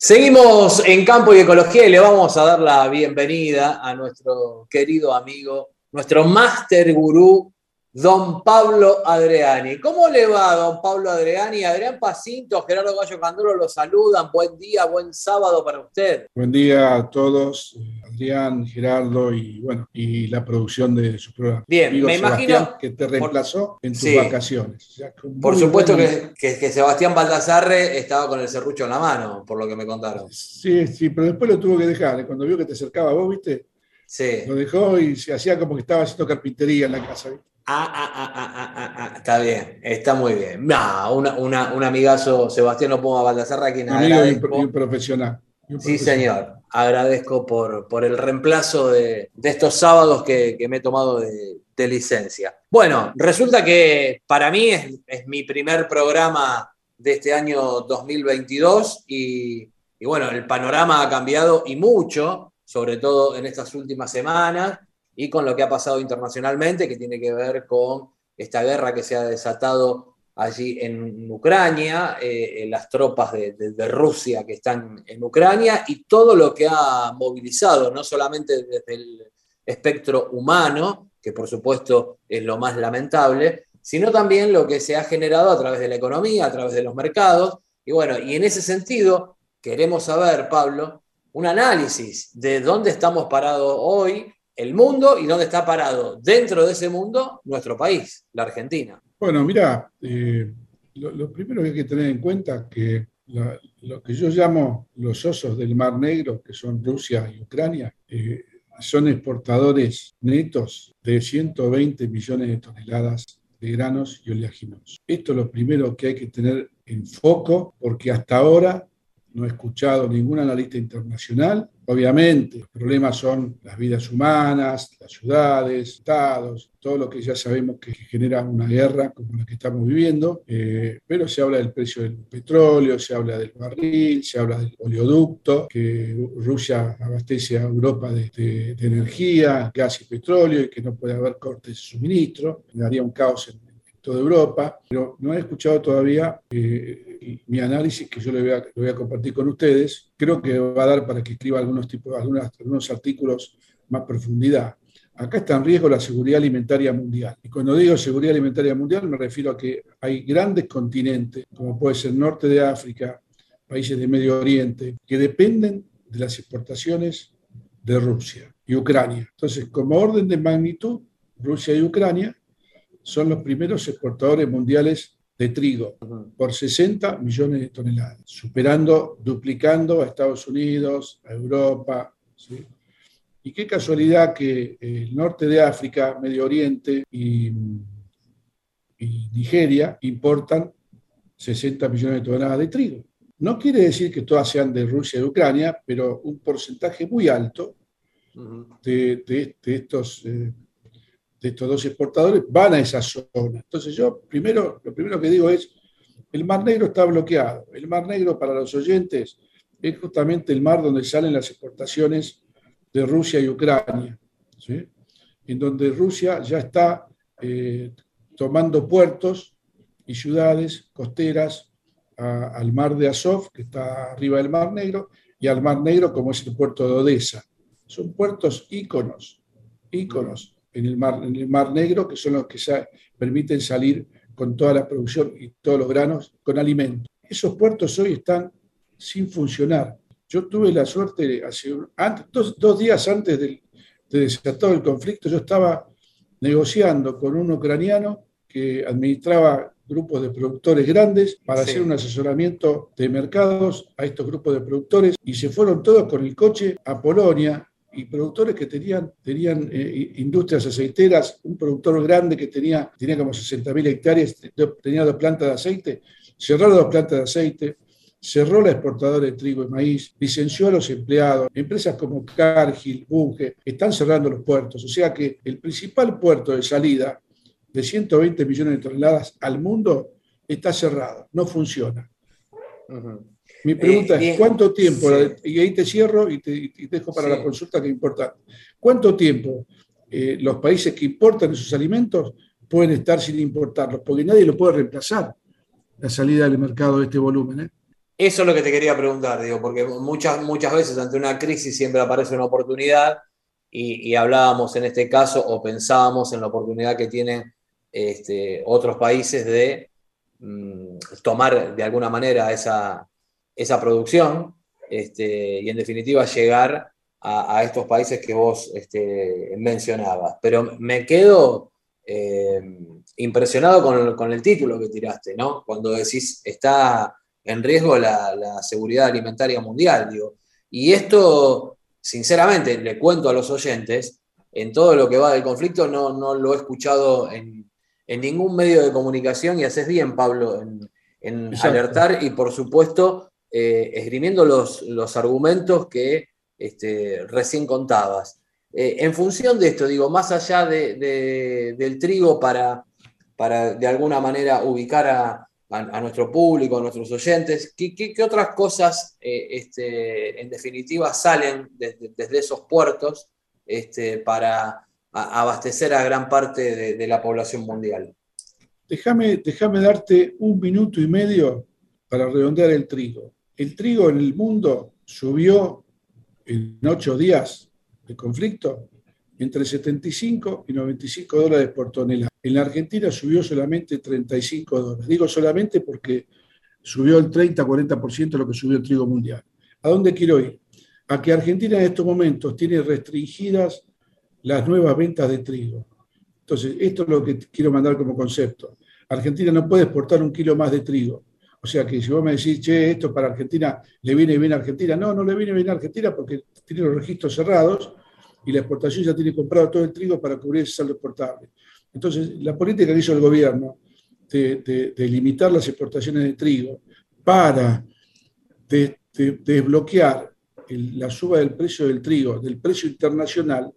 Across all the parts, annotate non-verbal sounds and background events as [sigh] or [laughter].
Seguimos en Campo y Ecología y le vamos a dar la bienvenida a nuestro querido amigo, nuestro máster gurú, don Pablo Adriani. ¿Cómo le va, don Pablo Adriani? Adrián Pacinto, Gerardo Gallo Candolo lo saludan. Buen día, buen sábado para usted. Buen día a todos, Adrián, Gerardo y bueno, y la producción de su programa. Bien, me imagino que te reemplazó en tus vacaciones. por supuesto que, que, Sebastián Baldassarre estaba con el serrucho en la mano, por lo que me contaron. Sí, sí, pero después lo tuvo que dejar. ¿eh? Cuando vio que te acercaba vos, ¿viste? Sí. Lo dejó y se hacía como que estaba haciendo carpintería en la casa. ¿viste? Ah, ah, ah, ah, ah, ah, está bien, está muy bien. No, un amigazo, Sebastián Puma Baldassarra, quien Amigo y un profesional. Sí, señor. Agradezco por, por el reemplazo de, estos sábados que, me he tomado de, licencia. Bueno, resulta que para mí es, mi primer programa de este año 2022 y, y bueno, el panorama ha cambiado y mucho, sobre todo en estas últimas semanas y con lo que ha pasado internacionalmente, que tiene que ver con esta guerra que se ha desatado allí en Ucrania, eh, las tropas de, Rusia que están en Ucrania y todo lo que ha movilizado, no solamente desde el espectro humano, que por supuesto es lo más lamentable, sino también lo que se ha generado a través de la economía, a través de los mercados. Y bueno, y en ese sentido queremos saber, Pablo, un análisis de dónde estamos parados hoy, el mundo y dónde está parado dentro de ese mundo nuestro país, la Argentina. Bueno, mira, eh, lo, primero que hay que tener en cuenta que lo que yo llamo los osos del Mar Negro, que son Rusia y Ucrania, eh, son exportadores netos de 120 millones de toneladas de granos y oleaginosas. Esto es lo primero que hay que tener en foco, porque hasta ahora no he escuchado ningún analista internacional. Obviamente, los problemas son las vidas humanas, las ciudades, estados, todo lo que ya sabemos que genera una guerra como la que estamos viviendo, eh, pero se habla del precio del petróleo, se habla del barril, se habla del oleoducto, que Rusia abastece a Europa de, energía, gas y petróleo y que no puede haber cortes de suministro, daría un caos en, toda Europa, pero no he escuchado todavía eh, mi análisis que yo le voy, a, compartir con ustedes. Creo que va a dar para que escriba algunos, tipos, algunos artículos más profundidad. Acá está en riesgo la seguridad alimentaria mundial. Y cuando digo seguridad alimentaria mundial me refiero a que hay grandes continentes, como puede ser norte de África, países de Medio Oriente, que dependen de las exportaciones de Rusia y Ucrania. Entonces, como orden de magnitud, Rusia y Ucrania son los primeros exportadores mundiales de trigo por 60 millones de toneladas, superando, duplicando a Estados Unidos, a Europa. Y qué casualidad que el norte de África, Medio Oriente y, Nigeria importan 60 millones de toneladas de trigo. No quiere decir que todas sean de Rusia y Ucrania, pero un porcentaje muy alto de, estos eh, de estos dos exportadores van a esa zona. Entonces yo primero, lo primero que digo es, el Mar Negro está bloqueado. El Mar Negro para los oyentes es justamente el mar donde salen las exportaciones de Rusia y Ucrania, en donde Rusia ya está eh, tomando puertos y ciudades costeras al mar de Azov, que está arriba del Mar Negro, y al Mar Negro como es el puerto de Odessa. Son puertos íconos, íconos en el, mar, en el Mar Negro, que son los que permiten salir con toda la producción y todos los granos con alimentos. Esos puertos hoy están sin funcionar. Yo tuve la suerte, hace, antes, dos, días antes del, de desatado el conflicto, yo estaba negociando con un ucraniano que administraba grupos de productores grandes para hacer un asesoramiento de mercados a estos grupos de productores y se fueron todos con el coche a Polonia y productores que tenían, tenían eh, industrias aceiteras, un productor grande que tenía, tenía como 60.000 hectáreas, tenía dos plantas de aceite, cerró las dos plantas de aceite, cerró la exportadora de trigo y maíz, licenció a los empleados, empresas como Cargill, Bunge, están cerrando los puertos, o sea que el principal puerto de salida de 120 millones de toneladas al mundo está cerrado, no funciona. Mi pregunta es, eh, ¿cuánto tiempo? Y ahí te cierro y te, dejo para la consulta que es importante. ¿Cuánto tiempo eh, los países que importan esos alimentos pueden estar sin importarlos? Porque nadie lo puede reemplazar, la salida del mercado de este volumen. ¿eh? Eso es lo que te quería preguntar, digo, porque muchas, muchas veces ante una crisis siempre aparece una oportunidad y, hablábamos en este caso o pensábamos en la oportunidad que tienen este, otros países de mm, tomar de alguna manera esa, esa producción este, y en definitiva llegar a, estos países que vos este, mencionabas. Pero me quedo eh, impresionado con, el título que tiraste, ¿no? Cuando decís está en riesgo la, seguridad alimentaria mundial, digo. Y esto, sinceramente, le cuento a los oyentes, en todo lo que va del conflicto no, no lo he escuchado en, ningún medio de comunicación y haces bien, Pablo, en, alertar y, por supuesto, eh, esgrimiendo los, los argumentos que este, recién contabas. Eh, en función de esto, digo, más allá del trigo para, para de alguna manera ubicar a, nuestro público, a nuestros oyentes, ¿qué, otras cosas eh, este, en definitiva salen desde, esos puertos este, para abastecer a gran parte de, la población mundial? Déjame darte un minuto y medio para redondear el trigo. El trigo en el mundo subió en ocho días de conflicto entre 75 y 95 dólares por tonelada. En la Argentina subió solamente 35 dólares. Digo solamente porque subió el 30-40% de lo que subió el trigo mundial. ¿A dónde quiero ir? A que Argentina en estos momentos tiene restringidas las nuevas ventas de trigo. Entonces, esto es lo que quiero mandar como concepto. Argentina no puede exportar un kilo más de trigo. O sea que si vos me decís, che, esto para Argentina le viene bien a Argentina, no, no le viene bien a Argentina porque tiene los registros cerrados y la exportación ya tiene comprado todo el trigo para cubrir ese saldo exportable. Entonces, la política que hizo el gobierno de, limitar las exportaciones de trigo para desbloquear la suba del precio del trigo, del precio internacional,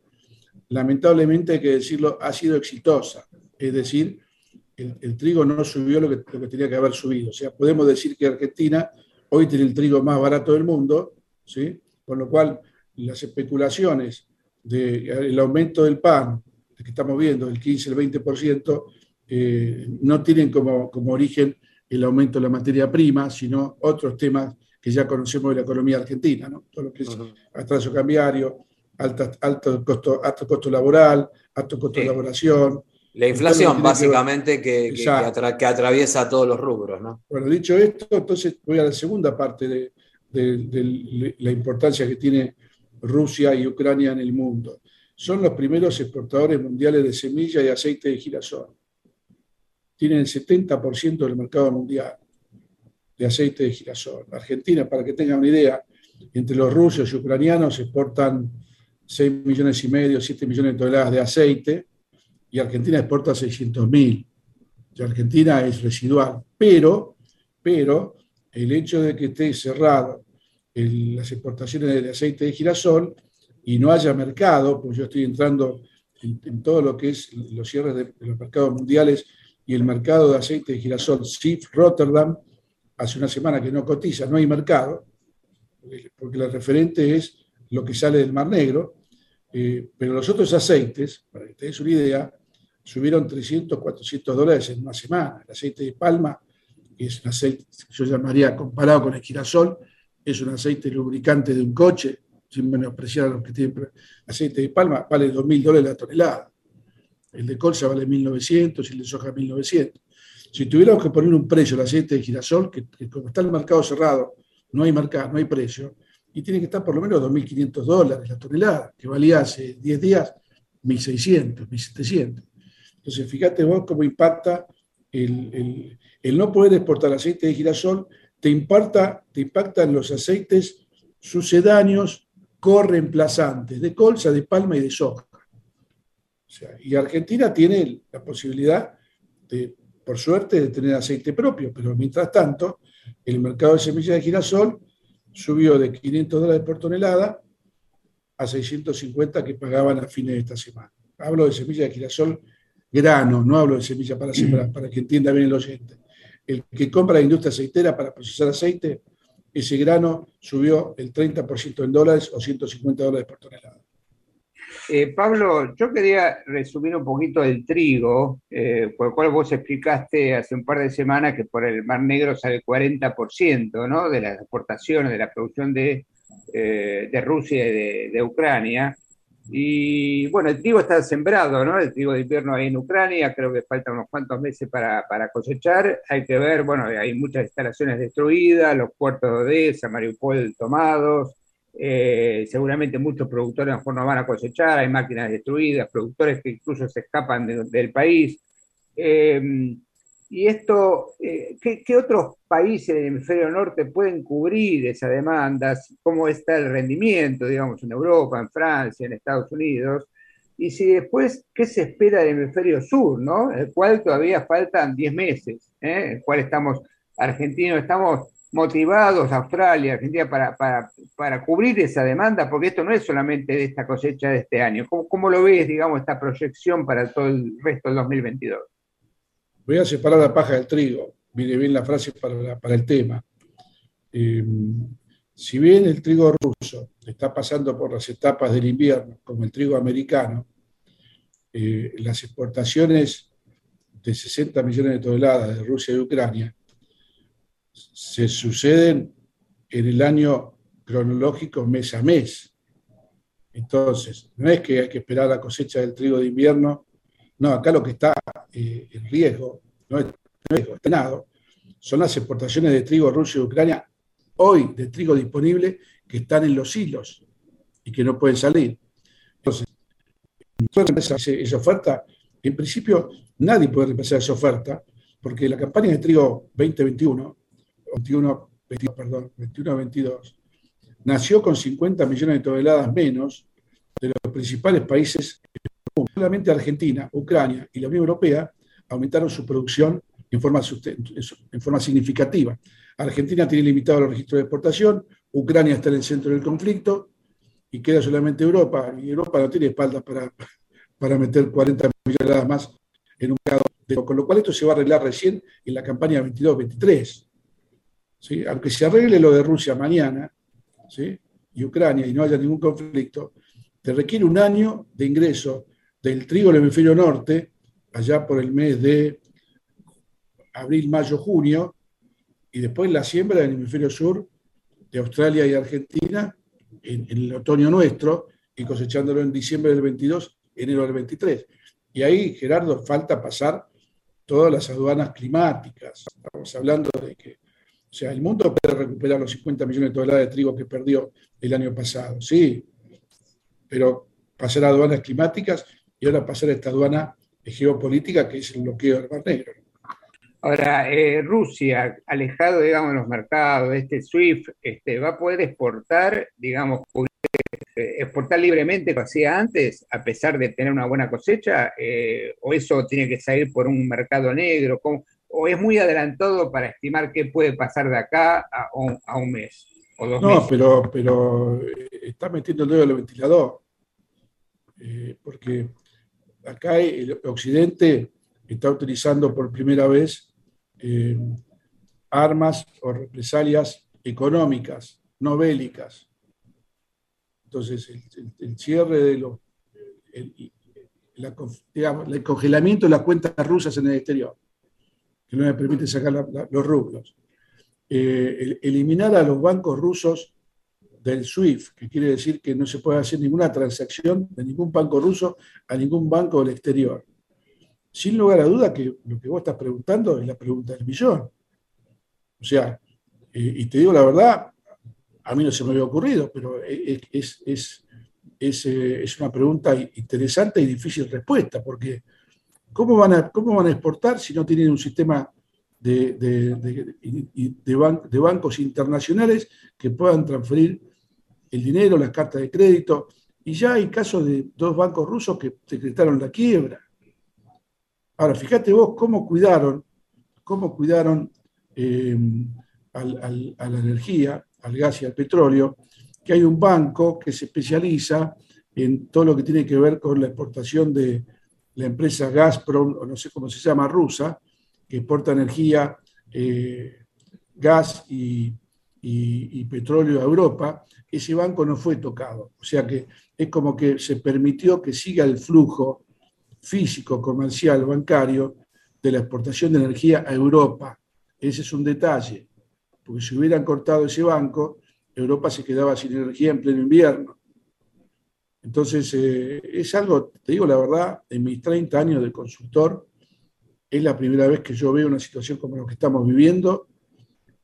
lamentablemente hay que decirlo, ha sido exitosa. Es decir, el, trigo no subió lo que, tenía que haber subido. O sea, podemos decir que Argentina hoy tiene el trigo más barato del mundo, ¿sí? con lo cual las especulaciones del aumento del pan, que estamos viendo, el 15, el 20%, eh, no tienen como, como origen el aumento de la materia prima, sino otros temas que ya conocemos de la economía argentina, ¿no? todo lo que es atraso cambiario, alto, costo, alto costo laboral, alto costo de elaboración, la inflación, básicamente, que, que, atraviesa todos los rubros. ¿no? Bueno, dicho esto, entonces voy a la segunda parte de, la importancia que tiene Rusia y Ucrania en el mundo. Son los primeros exportadores mundiales de semilla y aceite de girasol. Tienen el 70% del mercado mundial de aceite de girasol. Argentina, para que tengan una idea, entre los rusos y ucranianos exportan 6 millones y medio, 7 millones de toneladas de aceite y Argentina exporta 600.000. Y Argentina es residual. Pero, pero el hecho de que esté cerrado las exportaciones de aceite de girasol y no haya mercado, pues yo estoy entrando en, todo lo que es los cierres de, los mercados mundiales y el mercado de aceite de girasol SIF Rotterdam, hace una semana que no cotiza, no hay mercado, porque la referente es lo que sale del Mar Negro, eh, pero los otros aceites, para que te des una idea, subieron 300, 400 dólares en una semana. El aceite de palma, que es un aceite, yo llamaría comparado con el girasol, es un aceite lubricante de un coche, sin menospreciar a los que tienen aceite de palma, vale 2.000 dólares la tonelada. El de colza vale 1.900 y el de soja 1.900. Si tuviéramos que poner un precio al aceite de girasol, que, como está el mercado cerrado, no hay mercado, no hay precio, y tiene que estar por lo menos 2.500 dólares la tonelada, que valía hace 10 días 1.600, 1.700. Entonces, fíjate vos cómo impacta el, no poder exportar aceite de girasol, te impacta, te impacta en los aceites sucedáneos correemplazantes de colza, de palma y de soja. y Argentina tiene la posibilidad, de, por suerte, de tener aceite propio, pero mientras tanto, el mercado de semillas de girasol subió de 500 dólares por tonelada a 650 que pagaban a fines de esta semana. Hablo de semillas de girasol grano, no hablo de semilla para [clears throat] sembrar, para que entienda bien el oyente. El que compra la industria aceitera para procesar aceite, ese grano subió el 30% en dólares o 150 dólares por tonelada. Eh, Pablo, yo quería resumir un poquito el trigo, eh, por el cual vos explicaste hace un par de semanas que por el Mar Negro sale el 40% ¿no? de las exportaciones, de la producción de, eh, de Rusia y de, Ucrania. Y bueno, el trigo está sembrado, ¿no? El trigo de invierno ahí en Ucrania, creo que faltan unos cuantos meses para, para cosechar. Hay que ver, bueno, hay muchas instalaciones destruidas, los puertos de Odessa, Mariupol tomados, eh, seguramente muchos productores no van a cosechar, hay máquinas destruidas, productores que incluso se escapan del país. Eh, y esto, eh, ¿qué, otros países del hemisferio norte pueden cubrir esa demanda? ¿Cómo está el rendimiento, digamos, en Europa, en Francia, en Estados Unidos? Y si después, ¿qué se espera del hemisferio sur, ¿no? El cual todavía faltan 10 meses, el cual estamos, argentinos, estamos motivados, Australia, Argentina, para, para, cubrir esa demanda? Porque esto no es solamente de esta cosecha de este año. ¿Cómo, lo ves, digamos, esta proyección para todo el resto del 2022? Voy a separar la paja del trigo. Mire bien la frase para, el tema. Eh, si bien el trigo ruso está pasando por las etapas del invierno, como el trigo americano, eh, las exportaciones de 60 millones de toneladas de Rusia y Ucrania se suceden en el año cronológico mes a mes. Entonces, no es que hay que esperar la cosecha del trigo de invierno, no, acá lo que está eh, en riesgo, no es riesgo, está son las exportaciones de trigo Rusia y Ucrania hoy de trigo disponible que están en los hilos y que no pueden salir. Entonces, esa, esa oferta, en principio nadie puede reemplazar esa oferta, porque la campaña de trigo 2021 21, 22, nació con 50 millones de toneladas menos de los principales países. Solamente Argentina, Ucrania y la Unión Europea aumentaron su producción en forma, en forma significativa. Argentina tiene limitado los registros de exportación, Ucrania está en el centro del conflicto y queda solamente Europa. Y Europa no tiene espaldas para, para meter 40 millones más en un mercado. Con lo cual esto se va a arreglar recién en la campaña 22-23. aunque se arregle lo de Rusia mañana y Ucrania y no haya ningún conflicto, te requiere un año de ingreso del trigo del hemisferio norte, allá por el mes de abril, mayo, junio, y después la siembra del hemisferio sur de Australia y Argentina en, el otoño nuestro y cosechándolo en diciembre del 22, enero del 23. Y ahí, Gerardo, falta pasar todas las aduanas climáticas. Estamos hablando de que o sea, el mundo puede recuperar los 50 millones de toneladas de trigo que perdió el año pasado, sí, pero pasar aduanas climáticas y ahora pasar a esta aduana geopolítica que es el bloqueo del Mar Negro. Ahora, eh, Rusia, alejado, digamos, de los mercados, este SWIFT, este, ¿va a poder exportar, digamos, eh, exportar libremente como hacía antes, a pesar de tener una buena cosecha? Eh, ¿O eso tiene que salir por un mercado negro? ¿Cómo, o es muy adelantado para estimar qué puede pasar de acá a, un, mes o dos no, pero, pero eh, está metiendo el dedo en el ventilador. Eh, porque acá el occidente está utilizando por primera vez eh, armas o represalias económicas, no bélicas. Entonces, el, cierre de los. El, el congelamiento de las cuentas rusas en el exterior que no me permite sacar los rublos. Eh, eliminar a los bancos rusos del SWIFT, que quiere decir que no se puede hacer ninguna transacción de ningún banco ruso a ningún banco del exterior. Sin lugar a duda que lo que vos estás preguntando es la pregunta del millón. O sea, eh, y te digo la verdad, a mí no se me había ocurrido, pero es, es, es, eh, es una pregunta interesante y difícil respuesta, porque ¿Cómo van a, cómo van a exportar si no tienen un sistema de, de, bancos internacionales que puedan transferir el dinero, las cartas de crédito? Y ya hay casos de dos bancos rusos que decretaron la quiebra. Ahora, fíjate vos cómo cuidaron, cómo cuidaron eh, a la energía, al gas y al petróleo, que hay un banco que se especializa en todo lo que tiene que ver con la exportación de, la empresa Gazprom, o no sé cómo se llama, rusa, que exporta energía, eh, gas y, petróleo a Europa, ese banco no fue tocado. O sea que es como que se permitió que siga el flujo físico, comercial, bancario de la exportación de energía a Europa. Ese es un detalle, porque si hubieran cortado ese banco, Europa se quedaba sin energía en pleno invierno. Entonces, eh, es algo, te digo la verdad, en mis 30 años de consultor, es la primera vez que yo veo una situación como la que estamos viviendo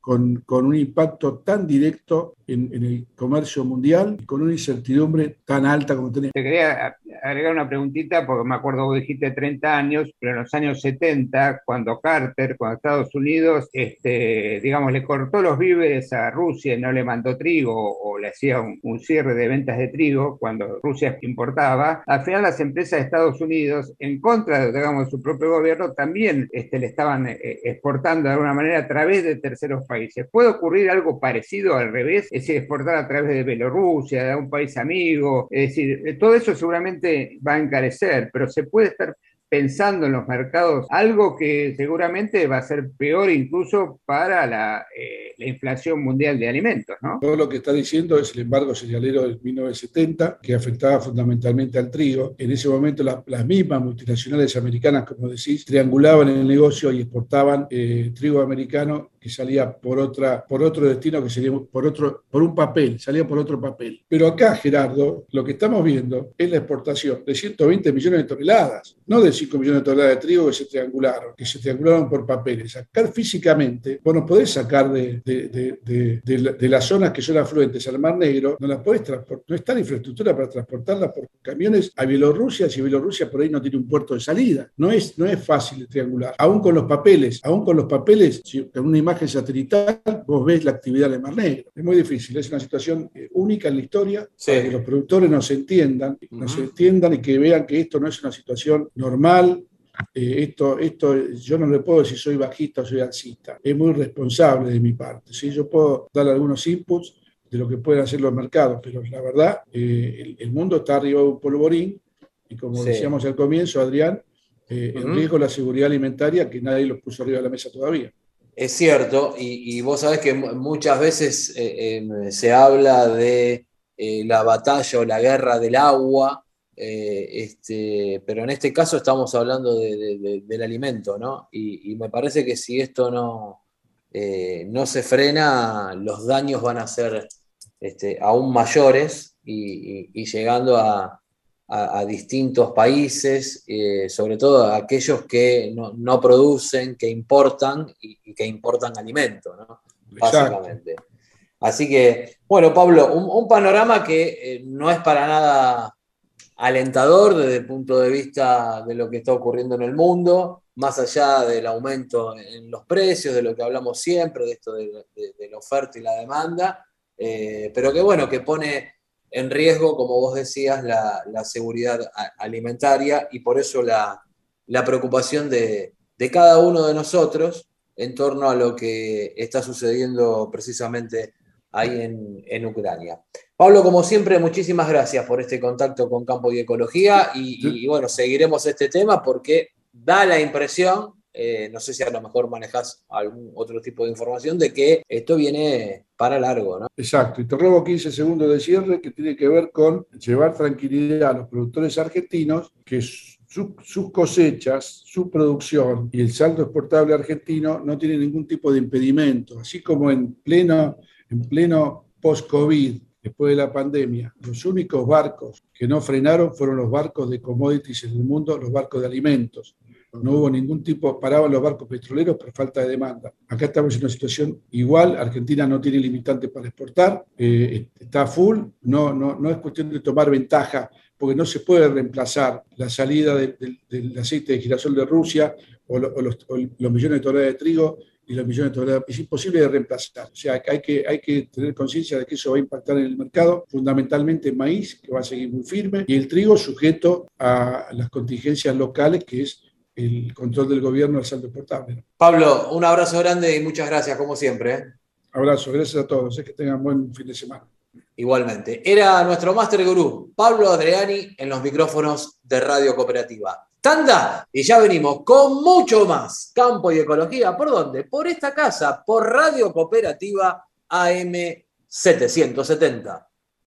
con, un impacto tan directo en, el comercio mundial y con una incertidumbre tan alta como tenemos. Te quería agregar una preguntita, porque me acuerdo, vos dijiste 30 años, pero en los años 70, cuando Carter, cuando Estados Unidos, este, digamos, le cortó los víveres a Rusia y no le mandó trigo o le hacía un, cierre de ventas de trigo cuando Rusia importaba, al final las empresas de Estados Unidos, en contra, digamos, de su propio gobierno, también este, le estaban eh, exportando de alguna manera a través de terceros países ¿Puede ocurrir algo parecido al revés? Es decir, exportar a través de Bielorrusia, de un país amigo. Es decir, eh, todo eso seguramente va a encarecer, pero se puede estar pensando en los mercados, algo que seguramente va a ser peor incluso para la, eh, inflación mundial de alimentos. Todo lo que está diciendo es el embargo cerealero del 1970, que afectaba fundamentalmente al trigo. En ese momento las mismas multinacionales americanas, como decís, triangulaban el negocio y exportaban eh, trigo americano salía por, otra, por otro destino, que sería por, otro, por un papel, salía por otro papel. Pero acá, Gerardo, lo que estamos viendo es la exportación de 120 millones de toneladas, no de 5 millones de toneladas de trigo que se triangularon, que se triangularon por papeles. Acá físicamente, vos no podés sacar de, de, de, las zonas que son afluentes al Mar Negro, no las podés transportar, no está la infraestructura para transportarlas por camiones a Bielorrusia, si Bielorrusia por ahí no tiene un puerto de salida. No es, no es fácil triangular. Aún con los papeles, aún con los papeles, si, con una imagen satelital, vos ves la actividad de Mar Negro. Es muy difícil, es una situación eh, única en la historia para que los productores nos entiendan, nos entiendan y que vean que esto no es una situación normal. Eh, esto, esto, yo no le puedo decir soy bajista o soy alcista, es muy responsable de mi parte. ¿sí? Yo puedo dar algunos inputs de lo que pueden hacer los mercados, pero la verdad, eh, el, mundo está arriba de un polvorín y como decíamos al comienzo, Adrián, en riesgo la seguridad alimentaria que nadie lo puso arriba de la mesa todavía. Es cierto, y, vos sabés que muchas veces eh, em, se habla de eh, la batalla o la guerra del agua, eh, este, pero en este caso estamos hablando del alimento, ¿no? Y, me parece que si esto no, no se frena, los daños van a ser este, aún mayores y llegando a, a, distintos países, eh, sobre todo a aquellos que no, producen, que importan y, que importan alimento, ¿no? básicamente. Así que, bueno, Pablo, un, panorama que eh, no es para nada alentador desde el punto de vista de lo que está ocurriendo en el mundo, más allá del aumento en los precios, de lo que hablamos siempre, de esto de, la oferta y la demanda, eh, pero que bueno, que pone en riesgo, como vos decías, la, seguridad alimentaria y por eso la, preocupación de, cada uno de nosotros en torno a lo que está sucediendo precisamente ahí en, Ucrania. Pablo, como siempre, muchísimas gracias por este contacto con Campo y Ecología y bueno, seguiremos este tema porque da la impresión eh, no sé si a lo mejor manejas algún otro tipo de información de que esto viene para largo, ¿no? Exacto, y te robo 15 segundos de cierre que tiene que ver con llevar tranquilidad a los productores argentinos que sus cosechas, su producción y el saldo exportable argentino no tienen ningún tipo de impedimento, así como en pleno, en pleno post-COVID, después de la pandemia, los únicos barcos que no frenaron fueron los barcos de commodities en el mundo, los barcos de alimentos. No hubo ningún tipo, paraban los barcos petroleros por falta de demanda. Acá estamos en una situación igual, Argentina no tiene limitantes para exportar, eh, está full, no, no, no es cuestión de tomar ventaja, porque no se puede reemplazar la salida del aceite de girasol de Rusia o, los, millones de toneladas de trigo y los millones de toneladas. Es imposible de reemplazar. O sea, hay que, hay que tener conciencia de que eso va a impactar en el mercado, fundamentalmente maíz, que va a seguir muy firme, y el trigo sujeto a las contingencias locales, que es el control del gobierno al saldo exportable. Pablo, un abrazo grande y muchas gracias, como siempre. ¿eh? Abrazo, gracias a todos. Es que tengan buen fin de semana. Igualmente. Era nuestro Master Gurú, Pablo Adriani, en los micrófonos de Radio Cooperativa. Tanda, y ya venimos con mucho más campo y ecología. ¿Por dónde? Por esta casa, por Radio Cooperativa AM770.